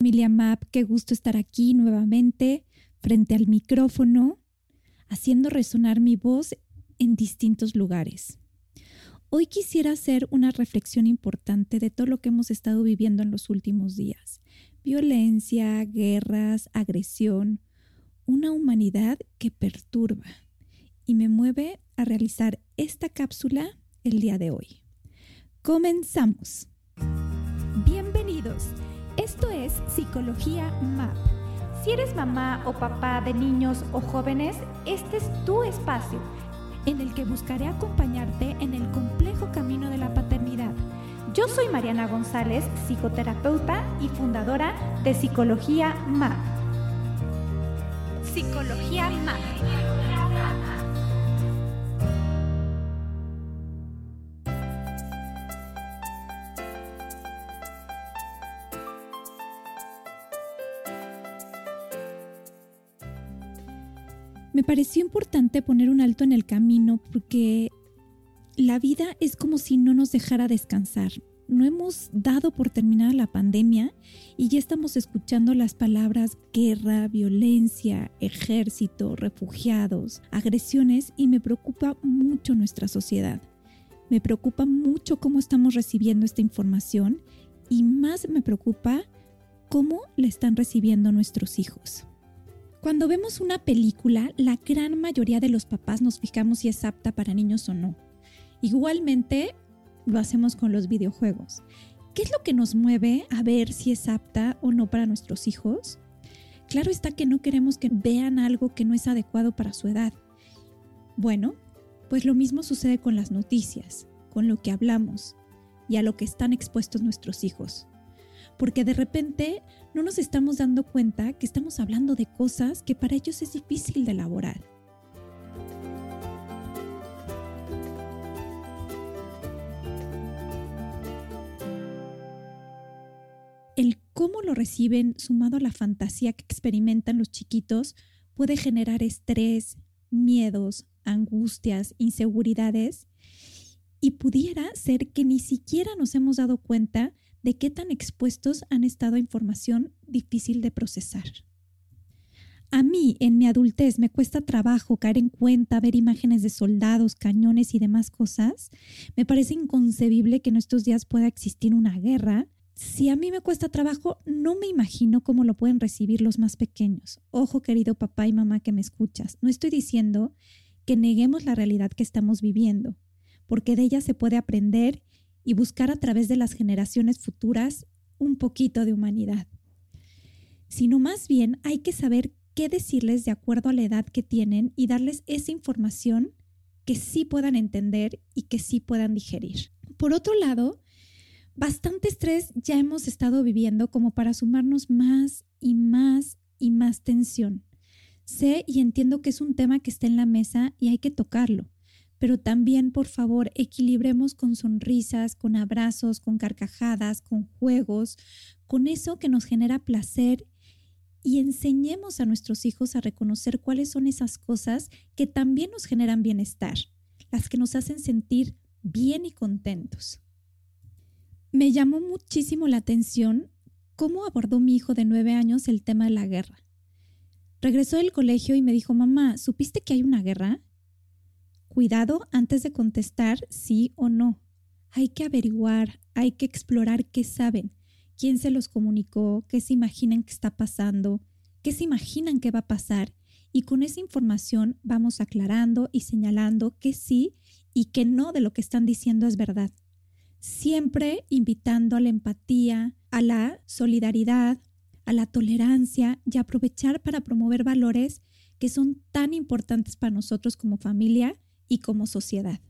Familia Map, qué gusto estar aquí nuevamente frente al micrófono, haciendo resonar mi voz en distintos lugares. Hoy quisiera hacer una reflexión importante de todo lo que hemos estado viviendo en los últimos días. Violencia, guerras, agresión, una humanidad que perturba y me mueve a realizar esta cápsula el día de hoy. Comenzamos. Bienvenidos. Esto es Psicología MAP. Si eres mamá o papá de niños o jóvenes, este es tu espacio en el que buscaré acompañarte en el complejo camino de la paternidad. Yo soy Mariana González, psicoterapeuta y fundadora de Psicología MAP. Psicología MAP. Me pareció importante poner un alto en el camino porque la vida es como si no nos dejara descansar. No hemos dado por terminada la pandemia y ya estamos escuchando las palabras guerra, violencia, ejército, refugiados, agresiones y me preocupa mucho nuestra sociedad. Me preocupa mucho cómo estamos recibiendo esta información y más me preocupa cómo la están recibiendo nuestros hijos. Cuando vemos una película, la gran mayoría de los papás nos fijamos si es apta para niños o no. Igualmente lo hacemos con los videojuegos. ¿Qué es lo que nos mueve a ver si es apta o no para nuestros hijos? Claro está que no queremos que vean algo que no es adecuado para su edad. Bueno, pues lo mismo sucede con las noticias, con lo que hablamos y a lo que están expuestos nuestros hijos porque de repente no nos estamos dando cuenta que estamos hablando de cosas que para ellos es difícil de elaborar. El cómo lo reciben sumado a la fantasía que experimentan los chiquitos puede generar estrés, miedos, angustias, inseguridades y pudiera ser que ni siquiera nos hemos dado cuenta de qué tan expuestos han estado a información difícil de procesar. A mí, en mi adultez, me cuesta trabajo caer en cuenta, ver imágenes de soldados, cañones y demás cosas. Me parece inconcebible que en estos días pueda existir una guerra. Si a mí me cuesta trabajo, no me imagino cómo lo pueden recibir los más pequeños. Ojo, querido papá y mamá que me escuchas, no estoy diciendo que neguemos la realidad que estamos viviendo, porque de ella se puede aprender y buscar a través de las generaciones futuras un poquito de humanidad, sino más bien hay que saber qué decirles de acuerdo a la edad que tienen y darles esa información que sí puedan entender y que sí puedan digerir. Por otro lado, bastante estrés ya hemos estado viviendo como para sumarnos más y más y más tensión. Sé y entiendo que es un tema que está en la mesa y hay que tocarlo pero también, por favor, equilibremos con sonrisas, con abrazos, con carcajadas, con juegos, con eso que nos genera placer y enseñemos a nuestros hijos a reconocer cuáles son esas cosas que también nos generan bienestar, las que nos hacen sentir bien y contentos. Me llamó muchísimo la atención cómo abordó mi hijo de nueve años el tema de la guerra. Regresó del colegio y me dijo, mamá, ¿supiste que hay una guerra? Cuidado antes de contestar sí o no. Hay que averiguar, hay que explorar qué saben, quién se los comunicó, qué se imaginan que está pasando, qué se imaginan que va a pasar y con esa información vamos aclarando y señalando que sí y que no de lo que están diciendo es verdad. Siempre invitando a la empatía, a la solidaridad, a la tolerancia y aprovechar para promover valores que son tan importantes para nosotros como familia y como sociedad.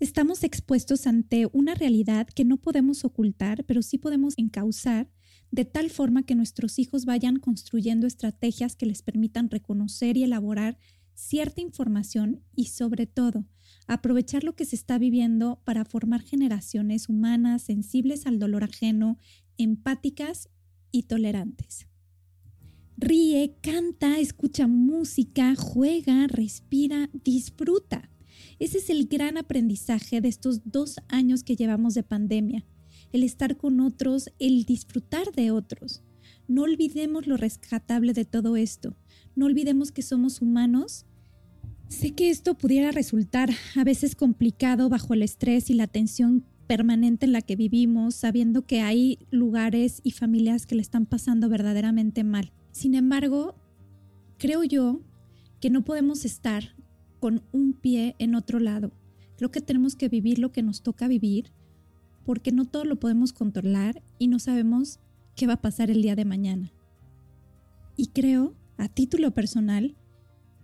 Estamos expuestos ante una realidad que no podemos ocultar, pero sí podemos encauzar de tal forma que nuestros hijos vayan construyendo estrategias que les permitan reconocer y elaborar cierta información y sobre todo aprovechar lo que se está viviendo para formar generaciones humanas sensibles al dolor ajeno, empáticas y tolerantes. Ríe, canta, escucha música, juega, respira, disfruta. Ese es el gran aprendizaje de estos dos años que llevamos de pandemia. el estar con otros, el disfrutar de otros. No olvidemos lo rescatable de todo esto. No olvidemos que somos humanos. Sé que esto pudiera resultar a veces complicado bajo el estrés y la tensión permanente en la que vivimos, sabiendo que hay lugares y familias que le están pasando verdaderamente mal. Sin embargo, creo yo que no podemos estar con un pie en otro lado. Creo que tenemos que vivir lo que nos toca vivir, porque no todo lo podemos controlar y no sabemos qué va a pasar el día de mañana. Y creo, a título personal,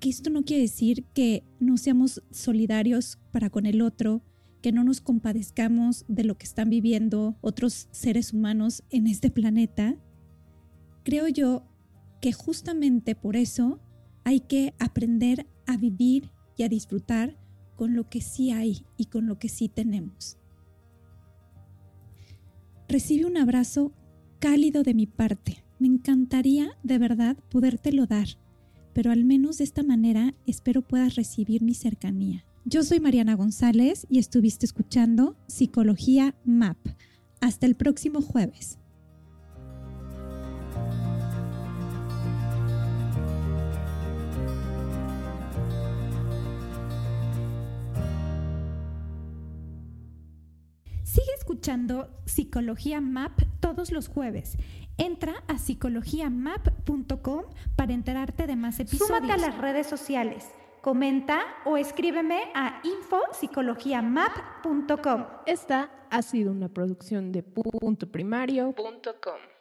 que esto no quiere decir que no seamos solidarios para con el otro, que no nos compadezcamos de lo que están viviendo otros seres humanos en este planeta. Creo yo que justamente por eso hay que aprender a vivir y a disfrutar con lo que sí hay y con lo que sí tenemos. Recibe un abrazo cálido de mi parte. Me encantaría de verdad podértelo dar, pero al menos de esta manera espero puedas recibir mi cercanía. Yo soy Mariana González y estuviste escuchando Psicología MAP. Hasta el próximo jueves. Escuchando Psicología MAP todos los jueves. Entra a psicologiamap.com para enterarte de más episodios. Súmate a las redes sociales comenta o escríbeme a infopsicologiamap.com. Esta ha sido una producción de puntoprimario.com.